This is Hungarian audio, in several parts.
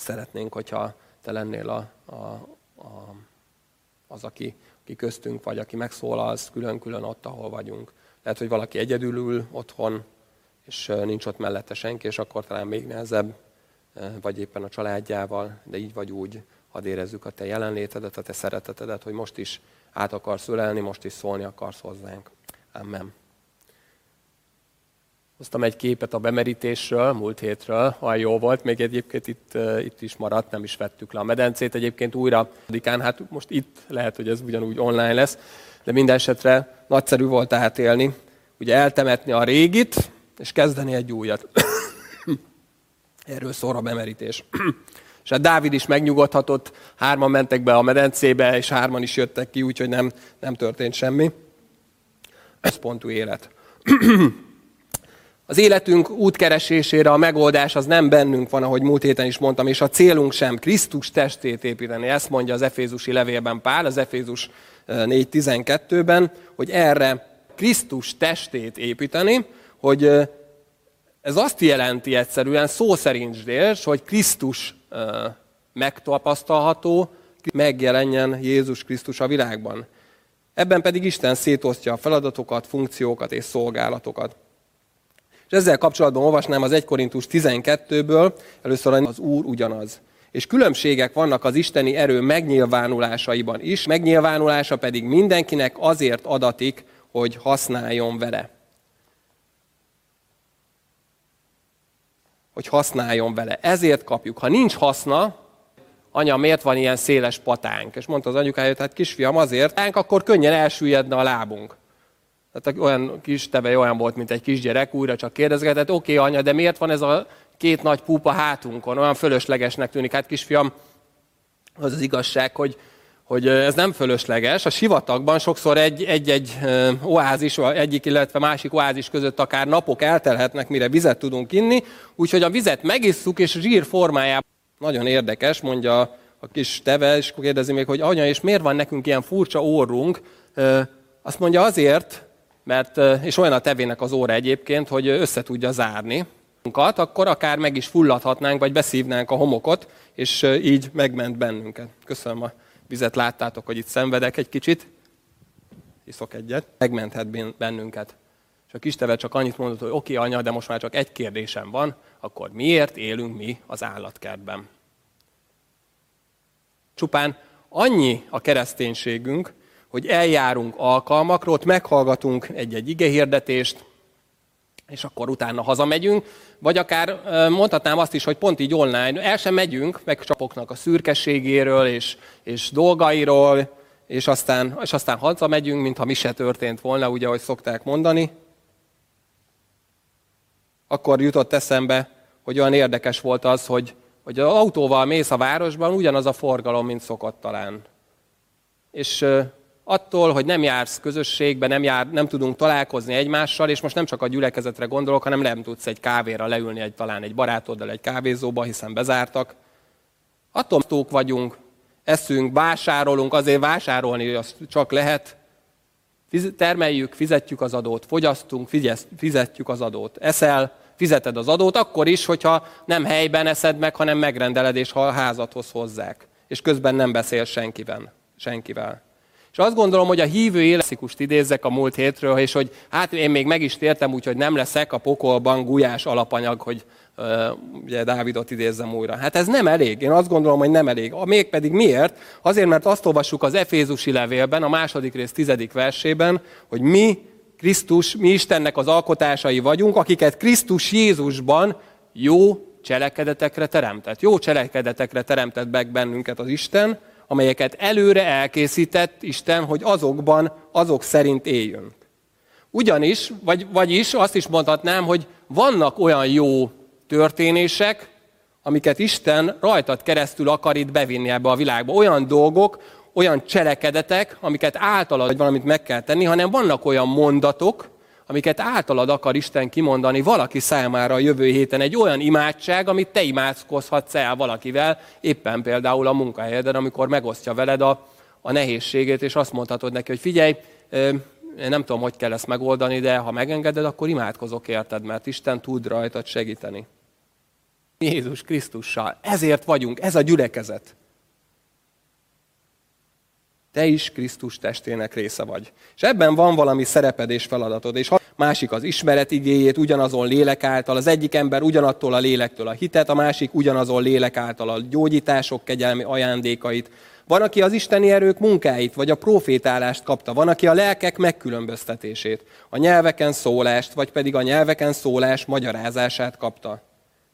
szeretnénk, hogyha te lennél a, a, a, az, aki, aki köztünk vagy, aki megszólalsz külön-külön ott, ahol vagyunk. Lehet, hogy valaki egyedül ül otthon, és nincs ott mellette senki, és akkor talán még nehezebb, vagy éppen a családjával, de így vagy úgy, hadd érezzük a te jelenlétedet, a te szeretetedet, hogy most is át akarsz ölelni, most is szólni akarsz hozzánk. Amen. Hoztam egy képet a bemerítésről, múlt hétről, olyan jó volt, még egyébként itt, itt is maradt, nem is vettük le a medencét, egyébként újra, hát most itt lehet, hogy ez ugyanúgy online lesz, de minden esetre nagyszerű volt átélni, ugye eltemetni a régit, és kezdeni egy újat. Erről szól a bemerítés. és hát Dávid is megnyugodhatott, hárman mentek be a medencébe, és hárman is jöttek ki, úgyhogy nem, nem történt semmi. Ez pontú élet. Az életünk útkeresésére a megoldás az nem bennünk van, ahogy múlt héten is mondtam, és a célunk sem Krisztus testét építeni. Ezt mondja az Efézusi levélben Pál, az Efézus 4.12-ben, hogy erre Krisztus testét építeni, hogy ez azt jelenti egyszerűen, szó szerint déls, hogy Krisztus megtapasztalható, megjelenjen Jézus Krisztus a világban. Ebben pedig Isten szétosztja a feladatokat, funkciókat és szolgálatokat. És ezzel kapcsolatban olvasnám az 1 Korintus 12-ből, először az Úr ugyanaz. És különbségek vannak az isteni erő megnyilvánulásaiban is, megnyilvánulása pedig mindenkinek azért adatik, hogy használjon vele. Hogy használjon vele. Ezért kapjuk. Ha nincs haszna, anya, miért van ilyen széles patánk? És mondta az anyukája, hát kisfiam, azért, akkor könnyen elsüllyedne a lábunk. Tehát olyan kis teve olyan volt, mint egy kisgyerek, újra csak kérdezgetett, oké okay, anya, de miért van ez a két nagy púpa hátunkon? Olyan fölöslegesnek tűnik. Hát kisfiam, az az igazság, hogy, hogy ez nem fölösleges. A sivatagban sokszor egy-egy oázis, egyik, illetve másik oázis között akár napok eltelhetnek, mire vizet tudunk inni, úgyhogy a vizet megisszuk, és zsír formájában. Nagyon érdekes, mondja a kis teve, és kérdezi még, hogy anya, és miért van nekünk ilyen furcsa órunk? Azt mondja azért, mert, és olyan a tevének az óra egyébként, hogy össze tudja zárni, akkor akár meg is fulladhatnánk, vagy beszívnánk a homokot, és így megment bennünket. Köszönöm a vizet, láttátok, hogy itt szenvedek egy kicsit. Iszok egyet. Megmenthet bennünket. És a kis teve csak annyit mondott, hogy oké, anya, de most már csak egy kérdésem van, akkor miért élünk mi az állatkertben? Csupán annyi a kereszténységünk, hogy eljárunk alkalmakról, ott meghallgatunk egy-egy igehirdetést, és akkor utána hazamegyünk, vagy akár mondhatnám azt is, hogy pont így online, el sem megyünk, meg csapoknak a szürkeségéről és, és dolgairól, és aztán, és aztán hazamegyünk, mintha mi se történt volna, ugye, ahogy szokták mondani. Akkor jutott eszembe, hogy olyan érdekes volt az, hogy, hogy az autóval mész a városban, ugyanaz a forgalom, mint szokott talán. És attól, hogy nem jársz közösségbe, nem, jár, nem tudunk találkozni egymással, és most nem csak a gyülekezetre gondolok, hanem nem tudsz egy kávéra leülni egy, talán egy barátoddal egy kávézóba, hiszen bezártak. Attól vagyunk, eszünk, vásárolunk, azért vásárolni azt csak lehet. Termeljük, fizetjük az adót, fogyasztunk, fizetjük az adót. Eszel, fizeted az adót, akkor is, hogyha nem helyben eszed meg, hanem megrendeled és ha a házadhoz hozzák. És közben nem beszél senkivel. senkivel. És azt gondolom, hogy a hívő életszikust idézzek a múlt hétről, és hogy hát én még meg is tértem, úgyhogy nem leszek a pokolban gulyás alapanyag, hogy uh, ugye Dávidot idézzem újra. Hát ez nem elég. Én azt gondolom, hogy nem elég. A Mégpedig miért? Azért, mert azt olvassuk az Efézusi levélben, a második rész tizedik versében, hogy mi Krisztus, mi Istennek az alkotásai vagyunk, akiket Krisztus Jézusban jó cselekedetekre teremtett. Jó cselekedetekre teremtett meg bennünket az Isten, amelyeket előre elkészített Isten, hogy azokban, azok szerint éljünk. Ugyanis, vagy, vagyis azt is mondhatnám, hogy vannak olyan jó történések, amiket Isten rajtad keresztül akar itt bevinni ebbe a világba. Olyan dolgok, olyan cselekedetek, amiket általad valamit meg kell tenni, hanem vannak olyan mondatok, amiket általad akar Isten kimondani valaki számára a jövő héten. Egy olyan imádság, amit te imádkozhatsz el valakivel, éppen például a munkahelyeden, amikor megosztja veled a, a nehézségét, és azt mondhatod neki, hogy figyelj, nem tudom, hogy kell ezt megoldani, de ha megengeded, akkor imádkozok érted, mert Isten tud rajtad segíteni. Jézus Krisztussal. Ezért vagyunk, ez a gyülekezet. Te is Krisztus testének része vagy. És ebben van valami szereped és feladatod. És másik az ismeret igéjét ugyanazon lélek által, az egyik ember ugyanattól a lélektől a hitet, a másik ugyanazon lélek által a gyógyítások kegyelmi ajándékait. Van, aki az isteni erők munkáit, vagy a profétálást kapta. Van, aki a lelkek megkülönböztetését, a nyelveken szólást, vagy pedig a nyelveken szólás magyarázását kapta.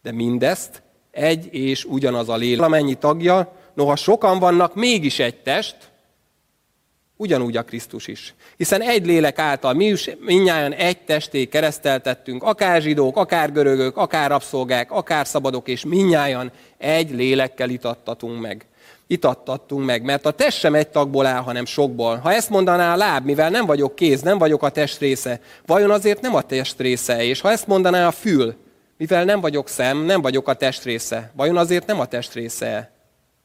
De mindezt egy és ugyanaz a lélek. Valamennyi tagja, noha sokan vannak, mégis egy test, Ugyanúgy a Krisztus is. Hiszen egy lélek által mi is minnyáján egy testé kereszteltettünk, akár zsidók, akár görögök, akár rabszolgák, akár szabadok, és minnyáján egy lélekkel itattatunk meg. Itattattunk meg, mert a test sem egy tagból áll, hanem sokból. Ha ezt mondaná a láb, mivel nem vagyok kéz, nem vagyok a test része, vajon azért nem a test része? És ha ezt mondaná a fül, mivel nem vagyok szem, nem vagyok a test része, vajon azért nem a test része?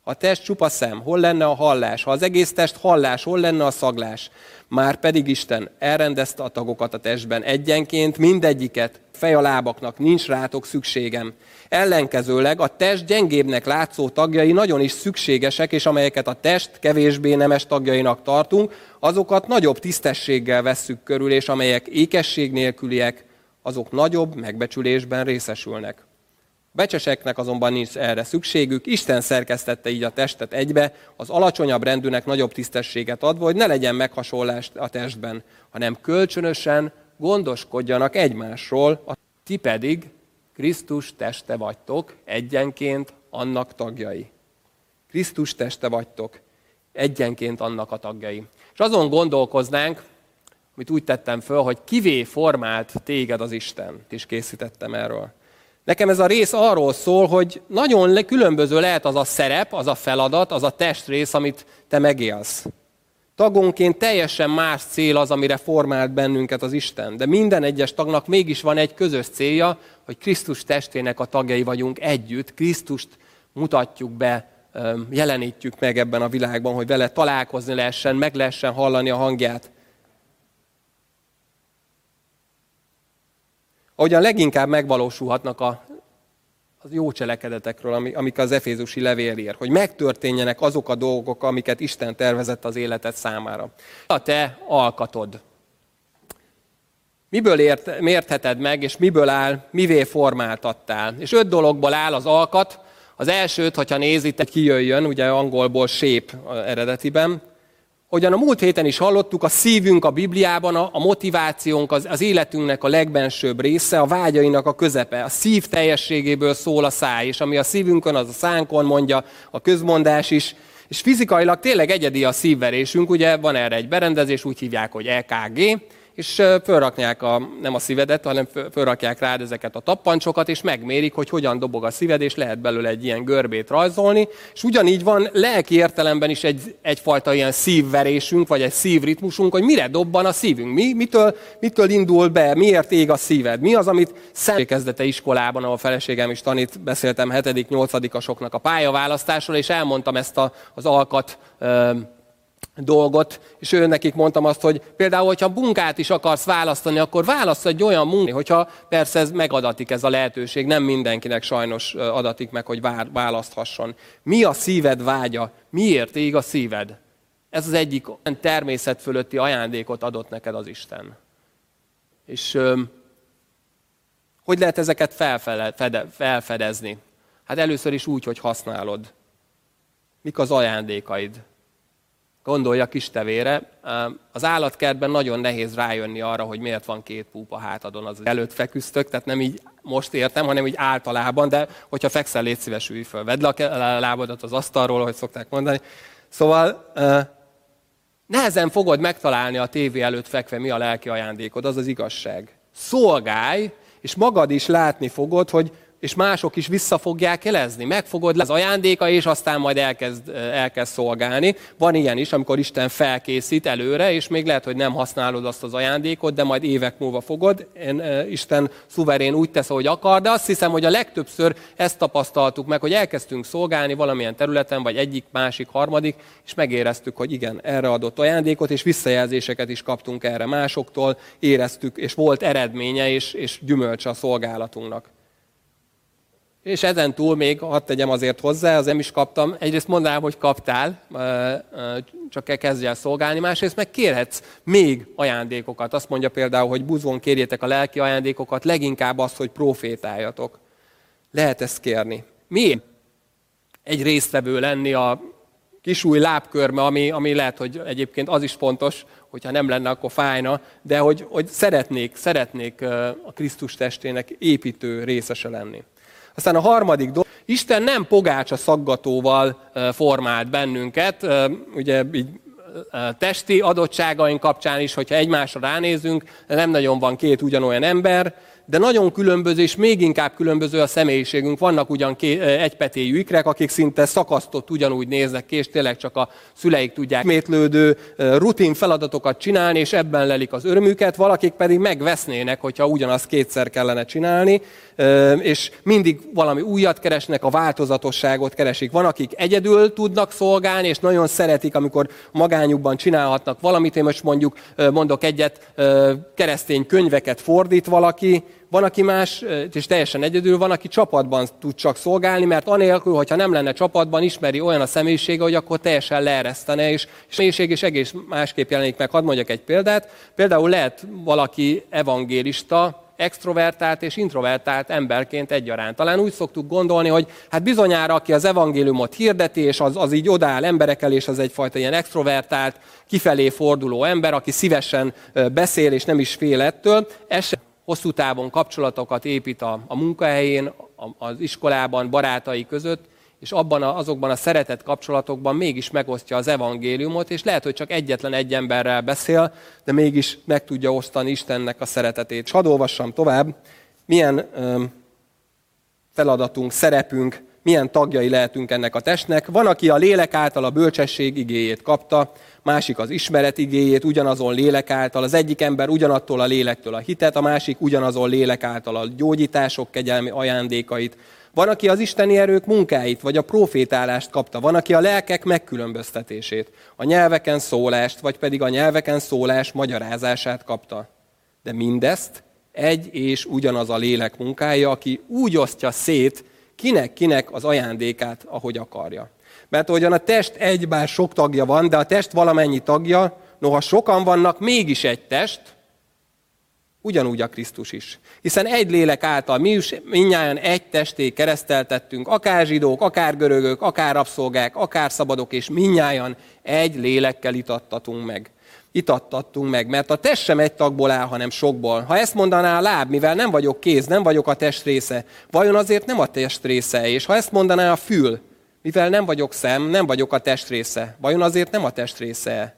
A test csupa szem, hol lenne a hallás? Ha az egész test hallás, hol lenne a szaglás? Már pedig Isten elrendezte a tagokat a testben egyenként, mindegyiket, fej a lábaknak, nincs rátok szükségem. Ellenkezőleg a test gyengébbnek látszó tagjai nagyon is szükségesek, és amelyeket a test kevésbé nemes tagjainak tartunk, azokat nagyobb tisztességgel vesszük körül, és amelyek ékesség nélküliek, azok nagyobb megbecsülésben részesülnek. Becseseknek azonban nincs erre szükségük, Isten szerkesztette így a testet egybe, az alacsonyabb rendűnek nagyobb tisztességet adva, hogy ne legyen meghasonlás a testben, hanem kölcsönösen gondoskodjanak egymásról, ti pedig Krisztus teste vagytok, egyenként annak tagjai. Krisztus teste vagytok, egyenként annak a tagjai. És azon gondolkoznánk, amit úgy tettem föl, hogy kivé formált téged az Isten, és készítettem erről. Nekem ez a rész arról szól, hogy nagyon különböző lehet az a szerep, az a feladat, az a testrész, amit te megélsz. Tagonként teljesen más cél az, amire formált bennünket az Isten. De minden egyes tagnak mégis van egy közös célja, hogy Krisztus testének a tagjai vagyunk együtt. Krisztust mutatjuk be, jelenítjük meg ebben a világban, hogy vele találkozni lehessen, meg lehessen hallani a hangját. Ahogyan leginkább megvalósulhatnak a, az jó cselekedetekről, amik az Efézusi levél ír, hogy megtörténjenek azok a dolgok, amiket Isten tervezett az életed számára. A te alkatod. Miből ért, mértheted meg, és miből áll, mivé formáltattál. És öt dologból áll az alkat. Az elsőt, hogyha nézitek, kijöjjön, ugye angolból shape eredetiben, Hogyan a múlt héten is hallottuk, a szívünk a Bibliában, a motivációnk, az, az életünknek a legbensőbb része, a vágyainak a közepe. A szív teljességéből szól a száj, és ami a szívünkön, az a szánkon mondja a közmondás is. És fizikailag tényleg egyedi a szívverésünk, ugye van erre egy berendezés, úgy hívják, hogy EKG, és fölrakják a, nem a szívedet, hanem fölrakják rád ezeket a tappancsokat, és megmérik, hogy hogyan dobog a szíved, és lehet belőle egy ilyen görbét rajzolni. És ugyanígy van lelki értelemben is egy, egyfajta ilyen szívverésünk, vagy egy szívritmusunk, hogy mire dobban a szívünk, mi, mitől, mitől indul be, miért ég a szíved, mi az, amit személykezdete iskolában, ahol a feleségem is tanít, beszéltem 7.-8. asoknak a pályaválasztásról, és elmondtam ezt a, az alkat dolgot, és ő nekik mondtam azt, hogy például, hogyha munkát is akarsz választani, akkor válasz egy olyan munkát, hogyha persze ez megadatik ez a lehetőség, nem mindenkinek sajnos adatik meg, hogy választhasson. Mi a szíved vágya? Miért ég a szíved? Ez az egyik természet fölötti ajándékot adott neked az Isten. És hogy lehet ezeket felfedezni? Hát először is úgy, hogy használod. Mik az ajándékaid? Gondolj a kis tevére. Az állatkertben nagyon nehéz rájönni arra, hogy miért van két púpa hátadon az előtt feküztök, tehát nem így most értem, hanem így általában, de hogyha fekszel, légy szíves, ülj föl. Vedd le a lábadat az asztalról, ahogy szokták mondani. Szóval nehezen fogod megtalálni a tévé előtt fekve, mi a lelki ajándékod, az az igazság. Szolgálj, és magad is látni fogod, hogy és mások is vissza fogják jelezni. Megfogod le az ajándéka, és aztán majd elkezd, elkezd szolgálni. Van ilyen is, amikor Isten felkészít előre, és még lehet, hogy nem használod azt az ajándékot, de majd évek múlva fogod. Én, Isten szuverén úgy tesz, ahogy akar, de azt hiszem, hogy a legtöbbször ezt tapasztaltuk meg, hogy elkezdtünk szolgálni valamilyen területen, vagy egyik, másik, harmadik, és megéreztük, hogy igen, erre adott ajándékot, és visszajelzéseket is kaptunk erre másoktól, éreztük, és volt eredménye és, és gyümölcse a szolgálatunknak. És ezen túl még, hadd tegyem azért hozzá, az nem is kaptam. Egyrészt mondanám, hogy kaptál, csak kezdj el szolgálni. Másrészt meg kérhetsz még ajándékokat. Azt mondja például, hogy buzgón kérjétek a lelki ajándékokat, leginkább azt, hogy profétáljatok. Lehet ezt kérni. Miért? Egy résztvevő lenni a kisúj lábkörme, ami, ami lehet, hogy egyébként az is fontos, hogyha nem lenne, akkor fájna, de hogy, hogy szeretnék, szeretnék a Krisztus testének építő részese lenni. Aztán a harmadik dolog, Isten nem pogácsa szaggatóval formált bennünket, ugye így testi adottságaink kapcsán is, hogyha egymásra ránézünk, nem nagyon van két ugyanolyan ember, de nagyon különböző, és még inkább különböző a személyiségünk. Vannak ugyan egypetéjű ikrek, akik szinte szakasztott ugyanúgy néznek ki, és tényleg csak a szüleik tudják métlődő rutin feladatokat csinálni, és ebben lelik az örömüket, valakik pedig megvesznének, hogyha ugyanazt kétszer kellene csinálni, és mindig valami újat keresnek, a változatosságot keresik. Van, akik egyedül tudnak szolgálni, és nagyon szeretik, amikor magányukban csinálhatnak valamit. Én most mondjuk mondok egyet, keresztény könyveket fordít valaki, van, aki más, és teljesen egyedül van, aki csapatban tud csak szolgálni, mert anélkül, hogyha nem lenne csapatban, ismeri olyan a személyisége, hogy akkor teljesen leeresztene, és személyiség is egész másképp jelenik meg. Hadd mondjak egy példát. Például lehet valaki evangélista, extrovertált és introvertált emberként egyaránt. Talán úgy szoktuk gondolni, hogy hát bizonyára, aki az evangéliumot hirdeti, és az, az így odáll emberekkel, és az egyfajta ilyen extrovertált, kifelé forduló ember, aki szívesen beszél, és nem is fél ettől, ez hosszú távon kapcsolatokat épít a, a munkahelyén, az iskolában, barátai között, és abban a, azokban a szeretett kapcsolatokban mégis megosztja az evangéliumot, és lehet, hogy csak egyetlen egy emberrel beszél, de mégis meg tudja osztani Istennek a szeretetét. És hadd olvassam tovább, milyen ö, feladatunk, szerepünk, milyen tagjai lehetünk ennek a testnek. Van, aki a lélek által a bölcsesség igéjét kapta, másik az ismeret igéjét, ugyanazon lélek által, az egyik ember ugyanattól a lélektől a hitet, a másik ugyanazon lélek által a gyógyítások kegyelmi ajándékait, van, aki az isteni erők munkáit, vagy a profétálást kapta. Van, aki a lelkek megkülönböztetését, a nyelveken szólást, vagy pedig a nyelveken szólás magyarázását kapta. De mindezt egy és ugyanaz a lélek munkája, aki úgy osztja szét, kinek-kinek az ajándékát, ahogy akarja. Mert ahogyan a test egy, bár sok tagja van, de a test valamennyi tagja, noha sokan vannak, mégis egy test, Ugyanúgy a Krisztus is. Hiszen egy lélek által mi is minnyáján egy testé kereszteltettünk, akár zsidók, akár görögök, akár rabszolgák, akár szabadok, és minnyáján egy lélekkel itattatunk meg. Itattattunk meg, mert a test sem egy tagból áll, hanem sokból. Ha ezt mondaná a láb, mivel nem vagyok kéz, nem vagyok a test része, vajon azért nem a test része? És ha ezt mondaná a fül, mivel nem vagyok szem, nem vagyok a test része, vajon azért nem a test része?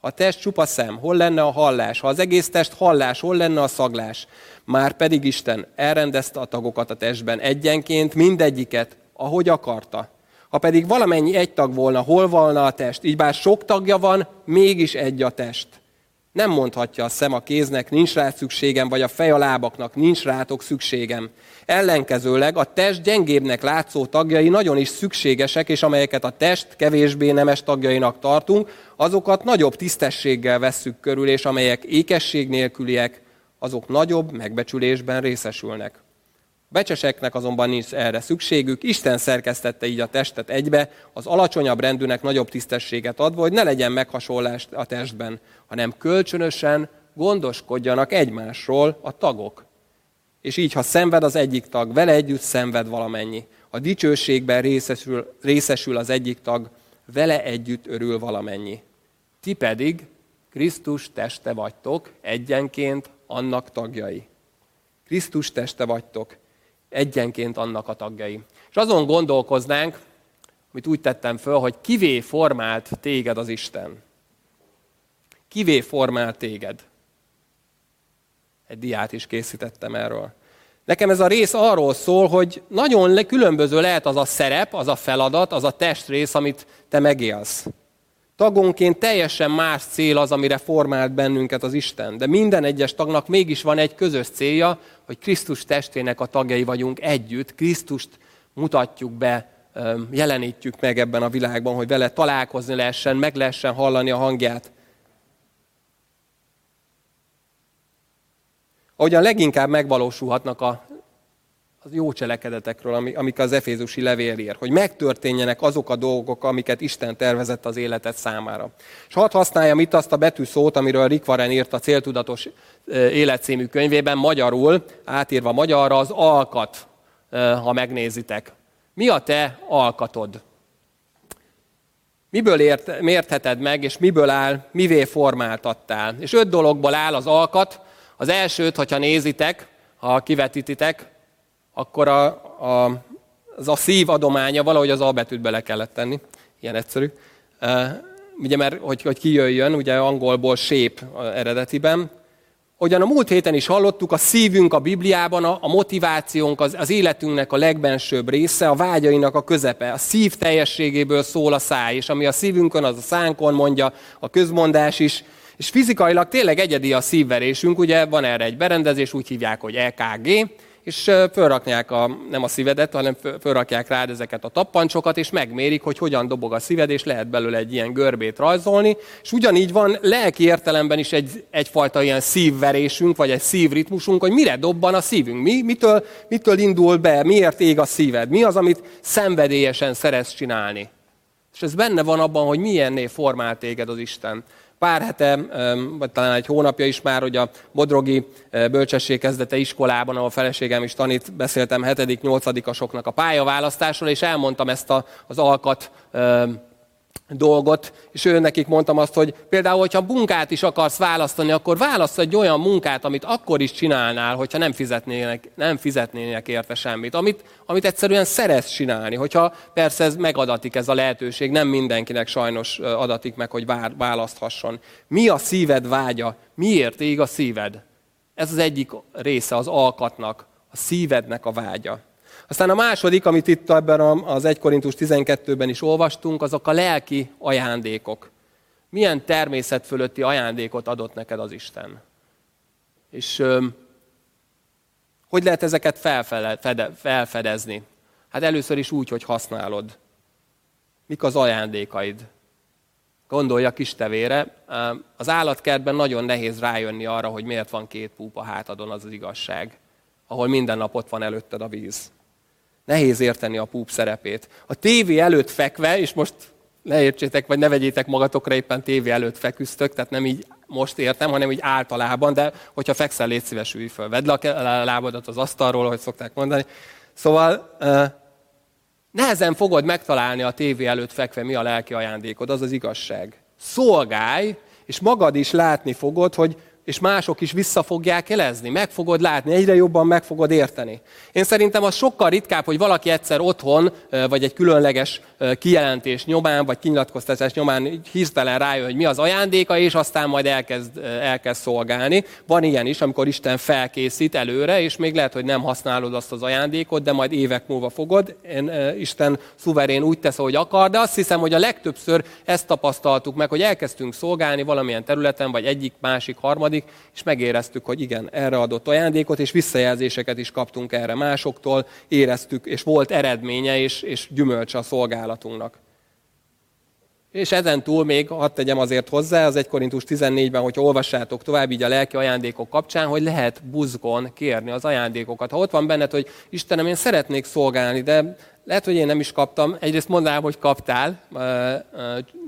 A test csupa szem, hol lenne a hallás? Ha az egész test hallás, hol lenne a szaglás? Már pedig Isten elrendezte a tagokat a testben egyenként, mindegyiket, ahogy akarta. Ha pedig valamennyi egy tag volna, hol volna a test? Így bár sok tagja van, mégis egy a test. Nem mondhatja a szem a kéznek, nincs rá szükségem, vagy a fej a lábaknak, nincs rátok szükségem. Ellenkezőleg a test gyengébbnek látszó tagjai nagyon is szükségesek, és amelyeket a test kevésbé nemes tagjainak tartunk, azokat nagyobb tisztességgel vesszük körül, és amelyek ékesség nélküliek, azok nagyobb megbecsülésben részesülnek. Becseseknek azonban nincs erre szükségük, Isten szerkesztette így a testet egybe, az alacsonyabb rendűnek nagyobb tisztességet adva, hogy ne legyen meghasonlás a testben, hanem kölcsönösen gondoskodjanak egymásról a tagok. És így, ha szenved az egyik tag, vele együtt szenved valamennyi. A dicsőségben részesül, részesül az egyik tag, vele együtt örül valamennyi. Ti pedig Krisztus teste vagytok, egyenként annak tagjai. Krisztus teste vagytok, egyenként annak a tagjai. És azon gondolkoznánk, amit úgy tettem föl, hogy kivé formált téged az Isten. Kivé formált téged. Egy diát is készítettem erről. Nekem ez a rész arról szól, hogy nagyon különböző lehet az a szerep, az a feladat, az a testrész, amit te megélsz. Tagonként teljesen más cél az, amire formált bennünket az Isten. De minden egyes tagnak mégis van egy közös célja, hogy Krisztus testének a tagjai vagyunk együtt. Krisztust mutatjuk be, jelenítjük meg ebben a világban, hogy vele találkozni lehessen, meg lehessen hallani a hangját. Ahogyan leginkább megvalósulhatnak a, jó cselekedetekről, amik az Efézusi levél ír, hogy megtörténjenek azok a dolgok, amiket Isten tervezett az életed számára. És hadd használjam itt azt a betűszót, amiről Rick Warren írt a Céltudatos Élet című könyvében, magyarul, átírva magyarra, az alkat, ha megnézitek. Mi a te alkatod? Miből ért, mértheted meg, és miből áll, mivé formáltattál? És öt dologból áll az alkat. Az elsőt, hogyha nézitek, ha kivetítitek, akkor a, a, az a szív adománya valahogy az albetűt bele kellett tenni. Ilyen egyszerű. Ugye, mert hogy, hogy kijöjjön, ugye angolból sép eredetiben. Hogyan a múlt héten is hallottuk, a szívünk a Bibliában, a, a motivációnk, az, az életünknek a legbensőbb része, a vágyainak a közepe. A szív teljességéből szól a száj, és ami a szívünkön, az a szánkon mondja a közmondás is. És fizikailag tényleg egyedi a szívverésünk, ugye van erre egy berendezés, úgy hívják, hogy EKG, és fölrakják a, nem a szívedet, hanem fölrakják rád ezeket a tappancsokat, és megmérik, hogy hogyan dobog a szíved, és lehet belőle egy ilyen görbét rajzolni. És ugyanígy van lelki értelemben is egy, egyfajta ilyen szívverésünk, vagy egy szívritmusunk, hogy mire dobban a szívünk, mi, mitől, mitől indul be, miért ég a szíved, mi az, amit szenvedélyesen szeretsz csinálni. És ez benne van abban, hogy milyenné formált téged az Isten pár hete, vagy talán egy hónapja is már, hogy a Bodrogi Bölcsesség kezdete iskolában, ahol a feleségem is tanít, beszéltem 7 asoknak a pályaválasztásról, és elmondtam ezt a, az alkat dolgot, és ő nekik mondtam azt, hogy például, hogyha munkát is akarsz választani, akkor válasz egy olyan munkát, amit akkor is csinálnál, hogyha nem fizetnének, nem fizetnének érte semmit, amit, amit egyszerűen szeretsz csinálni, hogyha persze ez megadatik ez a lehetőség, nem mindenkinek sajnos adatik meg, hogy választhasson. Mi a szíved vágya? Miért ég a szíved? Ez az egyik része az alkatnak, a szívednek a vágya. Aztán a második, amit itt ebben az 1 Korintus 12-ben is olvastunk, azok a lelki ajándékok. Milyen természet fölötti ajándékot adott neked az Isten? És hogy lehet ezeket felfede, felfedezni? Hát először is úgy, hogy használod. Mik az ajándékaid? Gondolj a kis tevére. Az állatkertben nagyon nehéz rájönni arra, hogy miért van két púp a hátadon, az az igazság. Ahol minden nap ott van előtted a víz. Nehéz érteni a púp szerepét. A tévé előtt fekve, és most ne értsétek, vagy ne vegyétek magatokra, éppen tévé előtt feküztök, tehát nem így most értem, hanem így általában, de hogyha fekszel, légy szíves, ülj föl. Vedd a lábadat az asztalról, ahogy szokták mondani. Szóval nehezen fogod megtalálni a tévé előtt fekve, mi a lelki ajándékod, az az igazság. Szolgálj, és magad is látni fogod, hogy és mások is vissza fogják jelezni. Meg fogod látni, egyre jobban meg fogod érteni. Én szerintem az sokkal ritkább, hogy valaki egyszer otthon, vagy egy különleges kijelentés nyomán, vagy kinyilatkoztatás nyomán hirtelen rájön, hogy mi az ajándéka, és aztán majd elkezd, elkezd szolgálni. Van ilyen is, amikor Isten felkészít előre, és még lehet, hogy nem használod azt az ajándékot, de majd évek múlva fogod. Én, Isten szuverén úgy tesz, ahogy akar, de azt hiszem, hogy a legtöbbször ezt tapasztaltuk meg, hogy elkezdtünk szolgálni valamilyen területen, vagy egyik, másik, harmadik, harmadik, és megéreztük, hogy igen, erre adott ajándékot, és visszajelzéseket is kaptunk erre másoktól, éreztük, és volt eredménye és, és gyümölcse a szolgálatunknak. És ezen túl még, hadd tegyem azért hozzá, az 1 Korintus 14-ben, hogy olvassátok tovább így a lelki ajándékok kapcsán, hogy lehet buzgon kérni az ajándékokat. Ha ott van benned, hogy Istenem, én szeretnék szolgálni, de lehet, hogy én nem is kaptam. Egyrészt mondanám, hogy kaptál,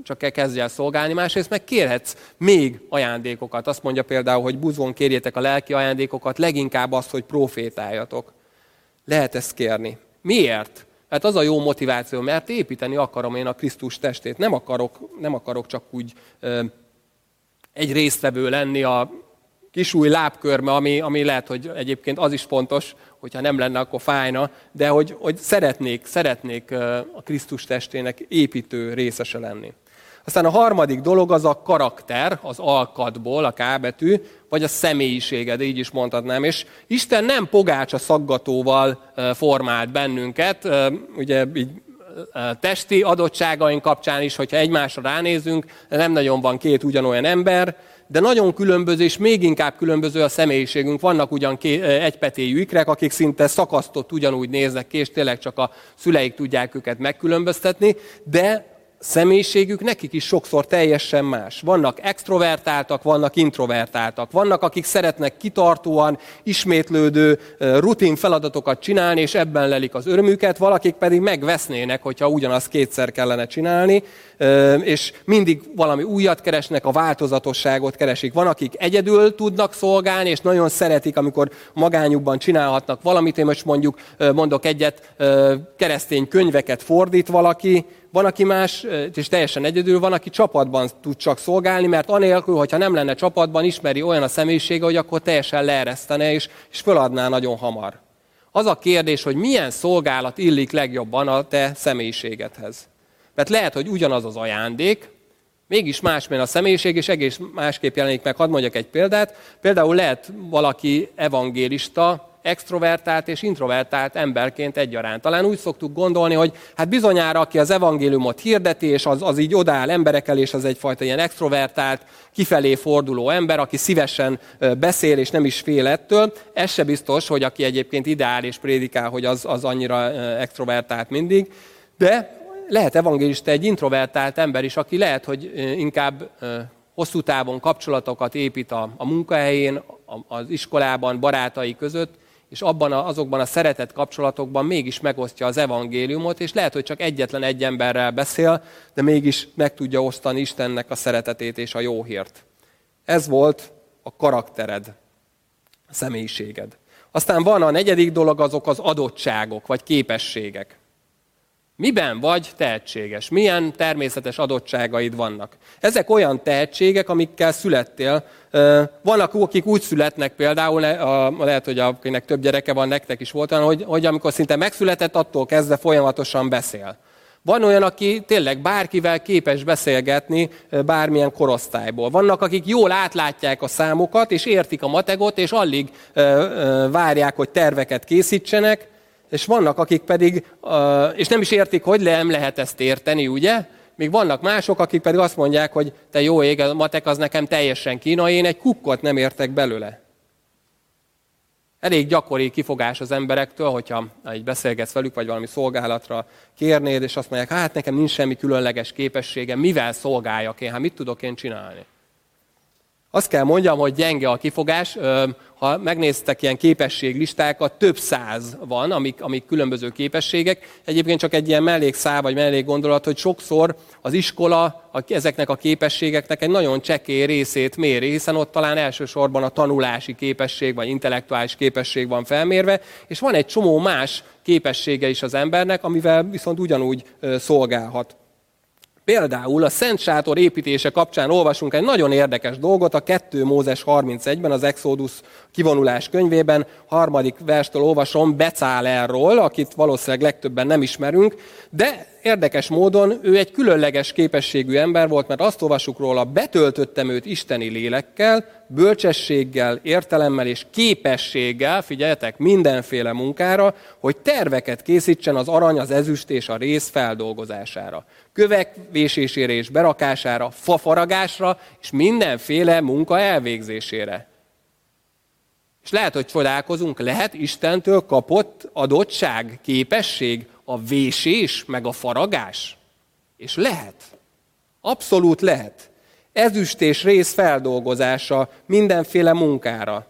csak kezdj el szolgálni. Másrészt meg kérhetsz még ajándékokat. Azt mondja például, hogy buzgón kérjétek a lelki ajándékokat, leginkább azt, hogy profétáljatok. Lehet ezt kérni. Miért? Hát az a jó motiváció, mert építeni akarom én a Krisztus testét. Nem akarok, nem akarok csak úgy egy résztvevő lenni a kisúj lábkörme, ami, ami lehet, hogy egyébként az is fontos, hogyha nem lenne, akkor fájna, de hogy, hogy szeretnék, szeretnék a Krisztus testének építő részese lenni. Aztán a harmadik dolog az a karakter, az alkatból, a kábetű, vagy a személyiséged, így is mondhatnám. És Isten nem pogácsa szaggatóval formált bennünket, ugye így testi adottságaink kapcsán is, hogyha egymásra ránézünk, nem nagyon van két ugyanolyan ember, de nagyon különböző, és még inkább különböző a személyiségünk. Vannak ugyan egypetéjű ikrek, akik szinte szakasztott ugyanúgy néznek ki, és tényleg csak a szüleik tudják őket megkülönböztetni, de személyiségük nekik is sokszor teljesen más. Vannak extrovertáltak, vannak introvertáltak. Vannak, akik szeretnek kitartóan, ismétlődő, rutin feladatokat csinálni, és ebben lelik az örömüket, valakik pedig megvesznének, hogyha ugyanazt kétszer kellene csinálni, és mindig valami újat keresnek, a változatosságot keresik. Van, akik egyedül tudnak szolgálni, és nagyon szeretik, amikor magányukban csinálhatnak valamit. Én most mondjuk mondok egyet, keresztény könyveket fordít valaki, van, aki más, és teljesen egyedül van, aki csapatban tud csak szolgálni, mert anélkül, hogyha nem lenne csapatban, ismeri olyan a személyisége, hogy akkor teljesen leeresztene, és, és föladná nagyon hamar. Az a kérdés, hogy milyen szolgálat illik legjobban a te személyiségedhez. Mert lehet, hogy ugyanaz az ajándék, mégis másmilyen a személyiség, és egész másképp jelenik meg. Hadd mondjak egy példát. Például lehet valaki evangélista, extrovertált és introvertált emberként egyaránt. Talán úgy szoktuk gondolni, hogy hát bizonyára, aki az evangéliumot hirdeti, és az, az így odáll emberekkel, és az egyfajta ilyen extrovertált, kifelé forduló ember, aki szívesen beszél, és nem is fél ettől, ez se biztos, hogy aki egyébként ideál és prédikál, hogy az, az annyira extrovertált mindig, de lehet evangélista egy introvertált ember is, aki lehet, hogy inkább hosszú távon kapcsolatokat épít a, a munkahelyén, az iskolában, barátai között, és abban a, azokban a szeretett kapcsolatokban mégis megosztja az evangéliumot, és lehet, hogy csak egyetlen egy emberrel beszél, de mégis meg tudja osztani Istennek a szeretetét és a jó hírt. Ez volt a karaktered, a személyiséged. Aztán van a negyedik dolog, azok az adottságok, vagy képességek. Miben vagy tehetséges? Milyen természetes adottságaid vannak? Ezek olyan tehetségek, amikkel születtél. Vannak, akik úgy születnek például, lehet, hogy akinek több gyereke van, nektek is volt olyan, hogy, hogy amikor szinte megszületett, attól kezdve folyamatosan beszél. Van olyan, aki tényleg bárkivel képes beszélgetni bármilyen korosztályból. Vannak, akik jól átlátják a számokat, és értik a mategot, és alig várják, hogy terveket készítsenek, és vannak, akik pedig, és nem is értik, hogy nem lehet ezt érteni, ugye? Még vannak mások, akik pedig azt mondják, hogy te jó ég, a matek az nekem teljesen kína, én egy kukkot nem értek belőle. Elég gyakori kifogás az emberektől, hogyha egy beszélgetsz velük, vagy valami szolgálatra kérnéd, és azt mondják, hát nekem nincs semmi különleges képességem, mivel szolgáljak én, hát mit tudok én csinálni? Azt kell mondjam, hogy gyenge a kifogás. Ha megnéztek ilyen képességlistákat, több száz van, amik, amik különböző képességek. Egyébként csak egy ilyen mellékszál vagy mellék gondolat, hogy sokszor az iskola ezeknek a képességeknek egy nagyon csekély részét méri, hiszen ott talán elsősorban a tanulási képesség vagy intellektuális képesség van felmérve, és van egy csomó más képessége is az embernek, amivel viszont ugyanúgy szolgálhat. Például a Szent Sátor építése kapcsán olvasunk egy nagyon érdekes dolgot, a 2 Mózes 31-ben, az Exodus kivonulás könyvében, harmadik verstől olvasom Becálelról, akit valószínűleg legtöbben nem ismerünk, de érdekes módon ő egy különleges képességű ember volt, mert azt olvasjuk róla, betöltöttem őt isteni lélekkel, bölcsességgel, értelemmel és képességgel, figyeljetek, mindenféle munkára, hogy terveket készítsen az arany, az ezüst és a rész feldolgozására. Kövek vésésére és berakására, fafaragásra és mindenféle munka elvégzésére. És lehet, hogy csodálkozunk, lehet Istentől kapott adottság, képesség, a vésés, meg a faragás? És lehet. Abszolút lehet. Ezüst és rész feldolgozása mindenféle munkára.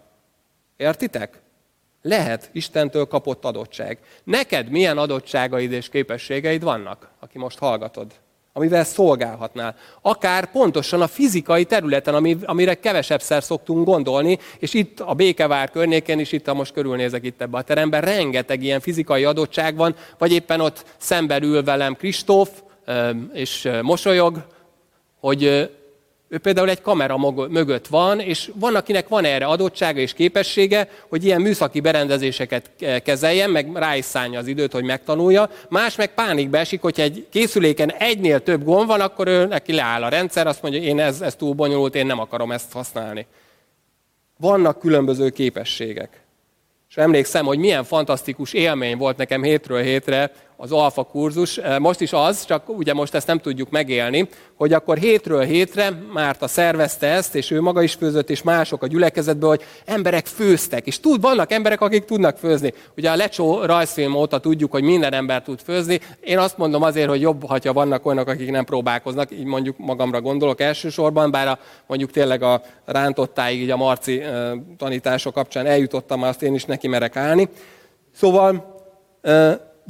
Értitek? Lehet Istentől kapott adottság. Neked milyen adottságaid és képességeid vannak, aki most hallgatod? Amivel szolgálhatnál. Akár pontosan a fizikai területen, amire kevesebbszer szoktunk gondolni, és itt a Békevár környékén is, itt ha most körülnézek itt ebbe a teremben, rengeteg ilyen fizikai adottság van, vagy éppen ott szemben ül velem Kristóf, és mosolyog, hogy ő például egy kamera mögött van, és van, akinek van erre adottsága és képessége, hogy ilyen műszaki berendezéseket kezeljen, meg rá is szánja az időt, hogy megtanulja. Más meg pánikbe esik, hogyha egy készüléken egynél több gomb van, akkor ő neki leáll a rendszer, azt mondja, én ez, ez túl bonyolult, én nem akarom ezt használni. Vannak különböző képességek. És emlékszem, hogy milyen fantasztikus élmény volt nekem hétről hétre az alfa kurzus, most is az, csak ugye most ezt nem tudjuk megélni, hogy akkor hétről hétre Márta szervezte ezt, és ő maga is főzött, és mások a gyülekezetből, hogy emberek főztek, és tud, vannak emberek, akik tudnak főzni. Ugye a Lecsó rajzfilm óta tudjuk, hogy minden ember tud főzni. Én azt mondom azért, hogy jobb, ha vannak olyanok, akik nem próbálkoznak, így mondjuk magamra gondolok elsősorban, bár a, mondjuk tényleg a rántottáig, így a marci tanítások kapcsán eljutottam, azt én is neki merek állni. Szóval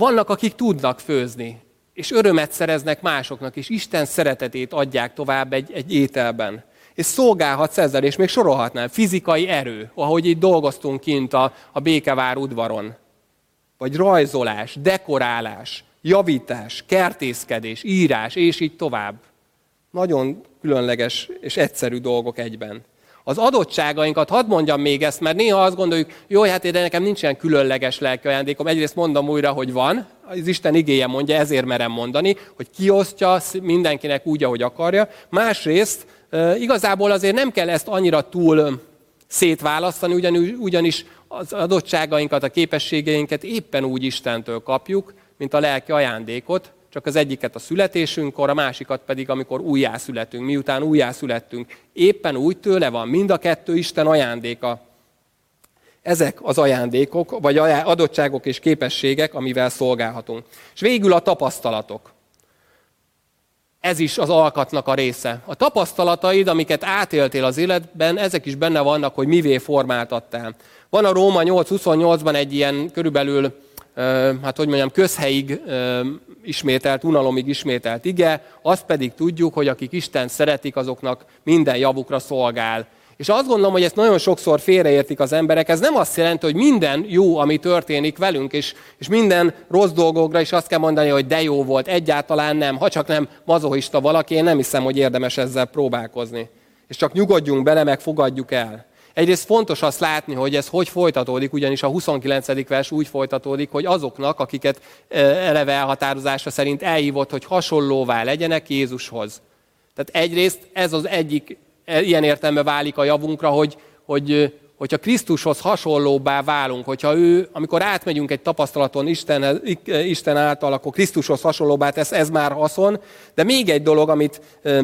vannak, akik tudnak főzni, és örömet szereznek másoknak, és Isten szeretetét adják tovább egy, egy ételben. És szolgálhatsz ezzel, és még sorolhatnám. Fizikai erő, ahogy itt dolgoztunk kint a, a Békevár udvaron. Vagy rajzolás, dekorálás, javítás, kertészkedés, írás, és így tovább. Nagyon különleges és egyszerű dolgok egyben az adottságainkat, hadd mondjam még ezt, mert néha azt gondoljuk, jó, hát de nekem nincs ilyen különleges lelki ajándékom. Egyrészt mondom újra, hogy van, az Isten igéje mondja, ezért merem mondani, hogy kiosztja mindenkinek úgy, ahogy akarja. Másrészt igazából azért nem kell ezt annyira túl szétválasztani, ugyanis, az adottságainkat, a képességeinket éppen úgy Istentől kapjuk, mint a lelki ajándékot, csak az egyiket a születésünkkor, a másikat pedig, amikor újjászületünk, miután újjászülettünk. Éppen úgy tőle van, mind a kettő Isten ajándéka. Ezek az ajándékok, vagy adottságok és képességek, amivel szolgálhatunk. És végül a tapasztalatok. Ez is az alkatnak a része. A tapasztalataid, amiket átéltél az életben, ezek is benne vannak, hogy mivé formáltattál. Van a Róma 8.28-ban egy ilyen körülbelül hát hogy mondjam, közhelyig ismételt, unalomig ismételt ige, azt pedig tudjuk, hogy akik Isten szeretik, azoknak minden javukra szolgál. És azt gondolom, hogy ezt nagyon sokszor félreértik az emberek. Ez nem azt jelenti, hogy minden jó, ami történik velünk, és, és minden rossz dolgokra is azt kell mondani, hogy de jó volt. Egyáltalán nem. Ha csak nem mazohista valaki, én nem hiszem, hogy érdemes ezzel próbálkozni. És csak nyugodjunk bele, meg fogadjuk el. Egyrészt fontos azt látni, hogy ez hogy folytatódik, ugyanis a 29. vers úgy folytatódik, hogy azoknak, akiket e, eleve elhatározása szerint elhívott, hogy hasonlóvá legyenek Jézushoz. Tehát egyrészt ez az egyik, e, ilyen értelme válik a javunkra, hogy, hogy hogyha Krisztushoz hasonlóbbá válunk, hogyha ő, amikor átmegyünk egy tapasztalaton Isten, Isten által, akkor Krisztushoz hasonlóbbá tesz, ez már haszon. De még egy dolog, amit e,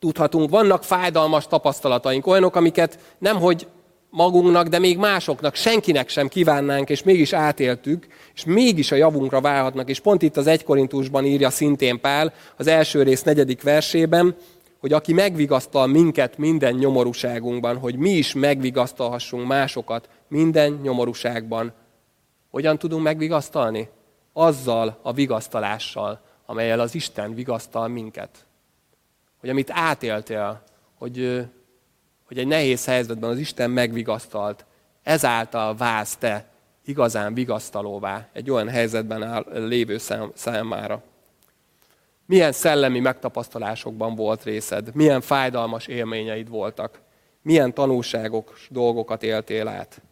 tudhatunk. Vannak fájdalmas tapasztalataink, olyanok, amiket nemhogy magunknak, de még másoknak, senkinek sem kívánnánk, és mégis átéltük, és mégis a javunkra válhatnak. És pont itt az 1 Korintusban írja szintén Pál, az első rész negyedik versében, hogy aki megvigasztal minket minden nyomorúságunkban, hogy mi is megvigasztalhassunk másokat minden nyomorúságban. Hogyan tudunk megvigasztalni? Azzal a vigasztalással, amelyel az Isten vigasztal minket hogy amit átéltél, hogy, hogy egy nehéz helyzetben az Isten megvigasztalt, ezáltal válsz te igazán vigasztalóvá egy olyan helyzetben áll, lévő szám, számára. Milyen szellemi megtapasztalásokban volt részed, milyen fájdalmas élményeid voltak, milyen tanulságok, dolgokat éltél át,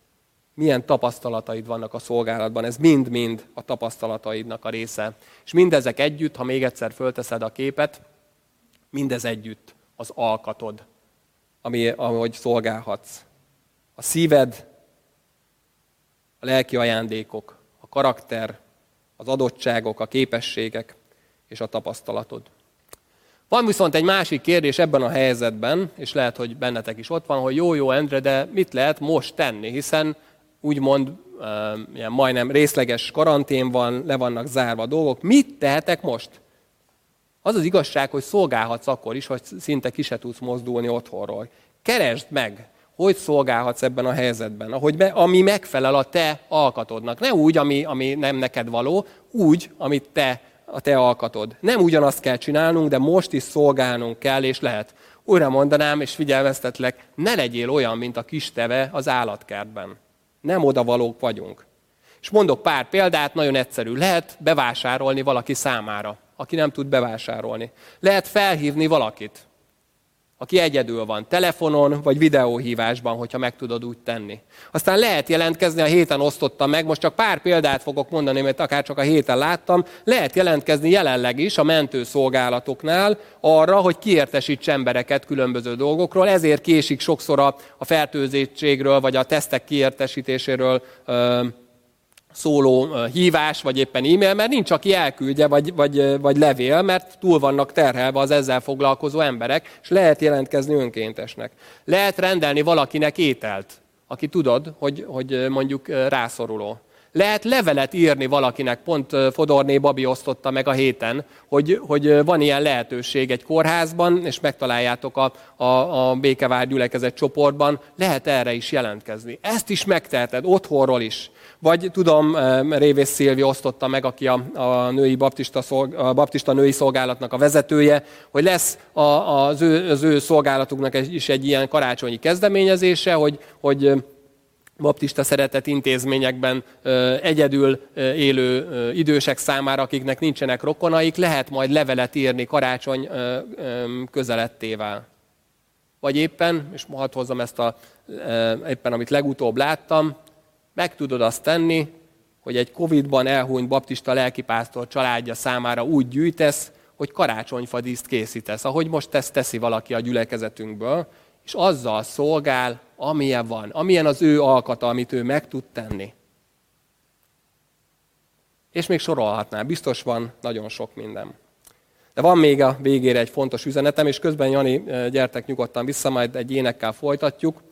milyen tapasztalataid vannak a szolgálatban, ez mind-mind a tapasztalataidnak a része. És mindezek együtt, ha még egyszer fölteszed a képet, Mindez együtt az alkatod, ami, ahogy szolgálhatsz. A szíved, a lelki ajándékok, a karakter, az adottságok, a képességek és a tapasztalatod. Van viszont egy másik kérdés ebben a helyzetben, és lehet, hogy bennetek is ott van, hogy jó-jó, Endre, de mit lehet most tenni, hiszen úgymond ilyen majdnem részleges karantén van, le vannak zárva a dolgok. Mit tehetek most? Az az igazság, hogy szolgálhatsz akkor is, hogy szinte ki se tudsz mozdulni otthonról. Keresd meg, hogy szolgálhatsz ebben a helyzetben, ahogy be, ami megfelel a te alkatodnak. Ne úgy, ami, ami nem neked való, úgy, amit te, a te alkatod. Nem ugyanazt kell csinálnunk, de most is szolgálnunk kell, és lehet. Újra mondanám, és figyelmeztetlek, ne legyél olyan, mint a kis teve az állatkertben. Nem odavalók vagyunk. És mondok pár példát, nagyon egyszerű. Lehet bevásárolni valaki számára aki nem tud bevásárolni. Lehet felhívni valakit, aki egyedül van, telefonon vagy videóhívásban, hogyha meg tudod úgy tenni. Aztán lehet jelentkezni, a héten osztottam meg, most csak pár példát fogok mondani, mert akár csak a héten láttam, lehet jelentkezni jelenleg is a mentőszolgálatoknál arra, hogy kiértesíts embereket különböző dolgokról, ezért késik sokszor a, a fertőzétségről vagy a tesztek kiértesítéséről szóló hívás, vagy éppen e-mail, mert nincs, aki elküldje, vagy, vagy, vagy levél, mert túl vannak terhelve az ezzel foglalkozó emberek, és lehet jelentkezni önkéntesnek. Lehet rendelni valakinek ételt, aki tudod, hogy, hogy mondjuk rászoruló. Lehet levelet írni valakinek, pont Fodorné Babi osztotta meg a héten, hogy, hogy van ilyen lehetőség egy kórházban, és megtaláljátok a, a, a Békevár gyülekezet csoportban, lehet erre is jelentkezni. Ezt is megteheted, otthonról is. Vagy tudom, Révész Szilvi osztotta meg, aki a, a női baptista, szolg, a baptista női szolgálatnak a vezetője, hogy lesz a, az, ő, az ő szolgálatuknak is egy ilyen karácsonyi kezdeményezése, hogy, hogy baptista szeretet intézményekben egyedül élő idősek számára, akiknek nincsenek rokonaik, lehet majd levelet írni karácsony közelettével. Vagy éppen, és hadd hozzam ezt a, éppen amit legutóbb láttam, meg tudod azt tenni, hogy egy Covid-ban elhunyt baptista lelkipásztor családja számára úgy gyűjtesz, hogy karácsonyfadíszt készítesz, ahogy most ezt teszi valaki a gyülekezetünkből, és azzal szolgál, amilyen van, amilyen az ő alkata, amit ő meg tud tenni. És még sorolhatnál, biztos van nagyon sok minden. De van még a végére egy fontos üzenetem, és közben Jani, eh, gyertek nyugodtan vissza, majd egy énekkel folytatjuk.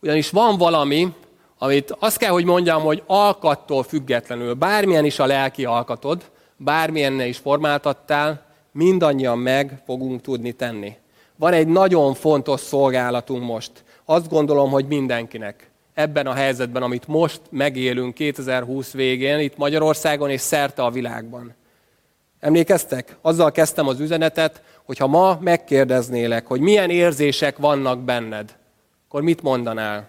Ugyanis van valami, amit azt kell, hogy mondjam, hogy alkattól függetlenül, bármilyen is a lelki alkatod, bármilyen is formáltattál, mindannyian meg fogunk tudni tenni. Van egy nagyon fontos szolgálatunk most. Azt gondolom, hogy mindenkinek. Ebben a helyzetben, amit most megélünk 2020 végén, itt Magyarországon és szerte a világban. Emlékeztek? Azzal kezdtem az üzenetet, hogy ha ma megkérdeznélek, hogy milyen érzések vannak benned, akkor mit mondanál?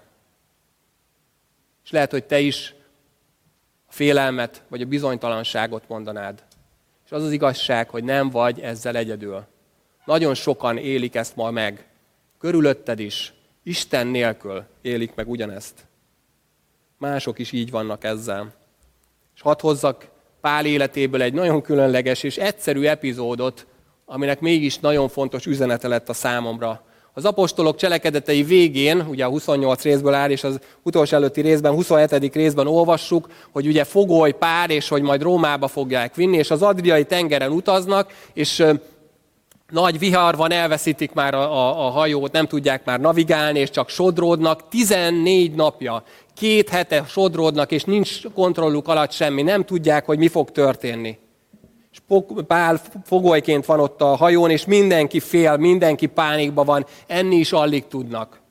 És lehet, hogy te is a félelmet vagy a bizonytalanságot mondanád. És az az igazság, hogy nem vagy ezzel egyedül. Nagyon sokan élik ezt ma meg. Körülötted is. Isten nélkül élik meg ugyanezt. Mások is így vannak ezzel. És hadd hozzak Pál életéből egy nagyon különleges és egyszerű epizódot, aminek mégis nagyon fontos üzenete lett a számomra. Az apostolok cselekedetei végén, ugye a 28 részből áll, és az utolsó előtti részben, 27. részben olvassuk, hogy ugye fogoly pár, és hogy majd Rómába fogják vinni, és az Adriai tengeren utaznak, és nagy vihar van, elveszítik már a, a, a hajót, nem tudják már navigálni, és csak sodródnak. 14 napja, két hete sodródnak, és nincs kontrolluk alatt semmi, nem tudják, hogy mi fog történni. És Pál fogolyként van ott a hajón, és mindenki fél, mindenki pánikban van, enni is alig tudnak.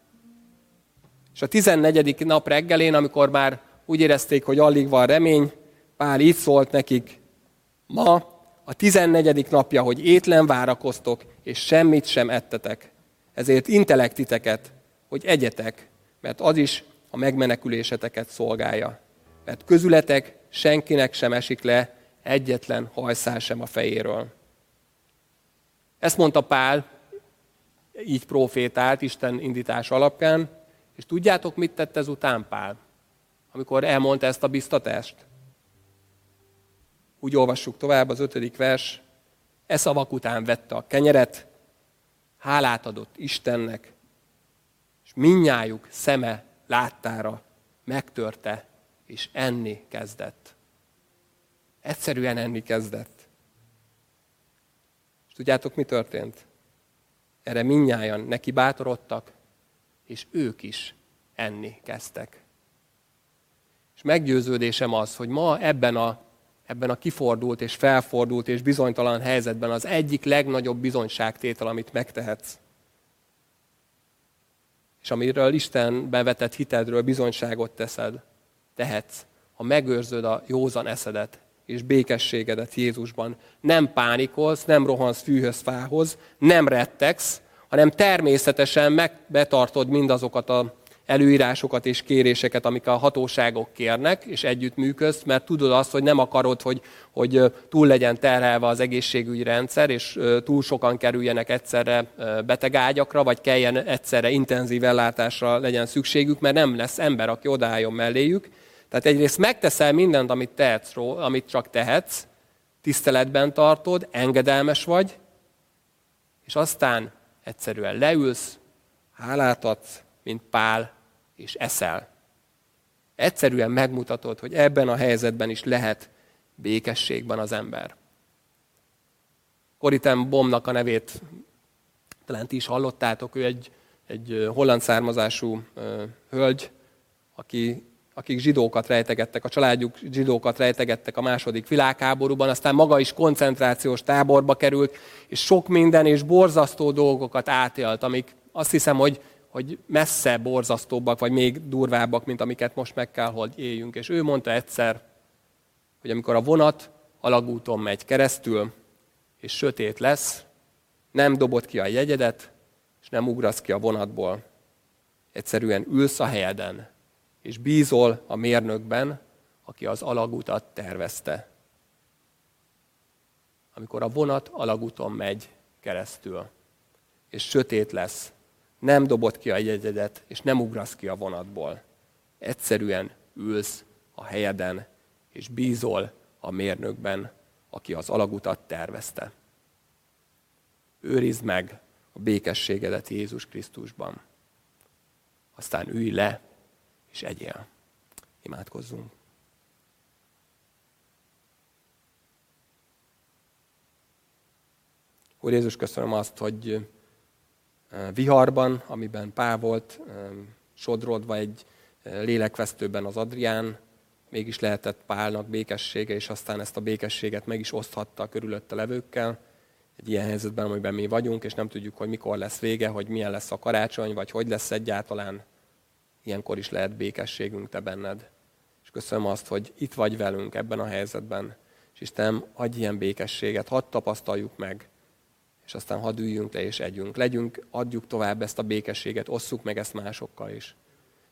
És a 14. nap reggelén, amikor már úgy érezték, hogy alig van remény, Pál így szólt nekik, ma a tizennegyedik napja, hogy étlen várakoztok, és semmit sem ettetek. Ezért intelektiteket, hogy egyetek, mert az is a megmeneküléseteket szolgálja. Mert közületek senkinek sem esik le egyetlen hajszál sem a fejéről. Ezt mondta Pál, így profétált Isten indítás alapján, és tudjátok, mit tett ezután Pál, amikor elmondta ezt a biztatást? Úgy olvassuk tovább az ötödik vers. E szavak után vette a kenyeret, hálát adott Istennek, és minnyájuk szeme láttára megtörte, és enni kezdett. Egyszerűen enni kezdett. És tudjátok, mi történt? Erre minnyájan neki bátorodtak, és ők is enni kezdtek. És meggyőződésem az, hogy ma ebben a ebben a kifordult és felfordult és bizonytalan helyzetben az egyik legnagyobb bizonyságtétel, amit megtehetsz. És amiről Isten bevetett hitedről bizonyságot teszed, tehetsz, ha megőrzöd a józan eszedet és békességedet Jézusban. Nem pánikolsz, nem rohansz fűhöz fához, nem rettegsz, hanem természetesen megbetartod mindazokat a előírásokat és kéréseket, amik a hatóságok kérnek, és együttműködsz, mert tudod azt, hogy nem akarod, hogy, hogy túl legyen terhelve az egészségügyi rendszer, és túl sokan kerüljenek egyszerre betegágyakra, vagy kelljen egyszerre intenzív ellátásra legyen szükségük, mert nem lesz ember, aki odálljon melléjük. Tehát egyrészt megteszel mindent, amit tehetsz, amit csak tehetsz, tiszteletben tartod, engedelmes vagy, és aztán egyszerűen leülsz, hálát adsz, mint Pál és eszel. Egyszerűen megmutatod, hogy ebben a helyzetben is lehet békességben az ember. Koritem Bomnak a nevét talán ti is hallottátok, ő egy, egy holland származású hölgy, aki, akik zsidókat rejtegettek, a családjuk zsidókat rejtegettek a második világháborúban, aztán maga is koncentrációs táborba került, és sok minden és borzasztó dolgokat átélt, amik azt hiszem, hogy, hogy messze borzasztóbbak, vagy még durvábbak, mint amiket most meg kell, hogy éljünk. És ő mondta egyszer, hogy amikor a vonat alagúton megy keresztül, és sötét lesz, nem dobod ki a jegyedet, és nem ugrasz ki a vonatból. Egyszerűen ülsz a helyeden, és bízol a mérnökben, aki az alagutat tervezte. Amikor a vonat alagúton megy keresztül, és sötét lesz, nem dobod ki a jegyedet, és nem ugrasz ki a vonatból. Egyszerűen ülsz a helyeden, és bízol a mérnökben, aki az alagutat tervezte. Őrizd meg a békességedet Jézus Krisztusban. Aztán ülj le, és egyél. Imádkozzunk. Úr Jézus, köszönöm azt, hogy viharban, amiben Pál volt, sodrodva egy lélekvesztőben az Adrián, mégis lehetett Pálnak békessége, és aztán ezt a békességet meg is oszthatta a körülötte levőkkel. Egy ilyen helyzetben, amiben mi vagyunk, és nem tudjuk, hogy mikor lesz vége, hogy milyen lesz a karácsony, vagy hogy lesz egyáltalán. Ilyenkor is lehet békességünk te benned. És köszönöm azt, hogy itt vagy velünk ebben a helyzetben. És Istenem, adj ilyen békességet, hadd tapasztaljuk meg, és aztán hadd üljünk le és együnk. Legyünk, adjuk tovább ezt a békességet, osszuk meg ezt másokkal is.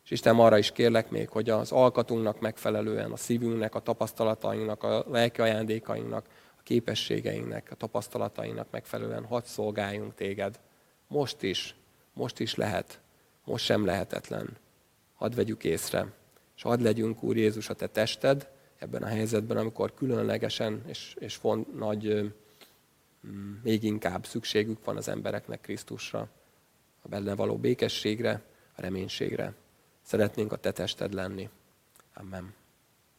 És Isten arra is kérlek még, hogy az alkatunknak megfelelően, a szívünknek, a tapasztalatainknak, a lelki ajándékainknak, a képességeinknek, a tapasztalatainknak megfelelően hadd szolgáljunk téged. Most is, most is lehet, most sem lehetetlen. Hadd vegyük észre, és hadd legyünk, Úr Jézus, a te tested ebben a helyzetben, amikor különlegesen és, és font, nagy, még inkább szükségük van az embereknek Krisztusra, a benne való békességre, a reménységre. Szeretnénk a te tested lenni. Amen.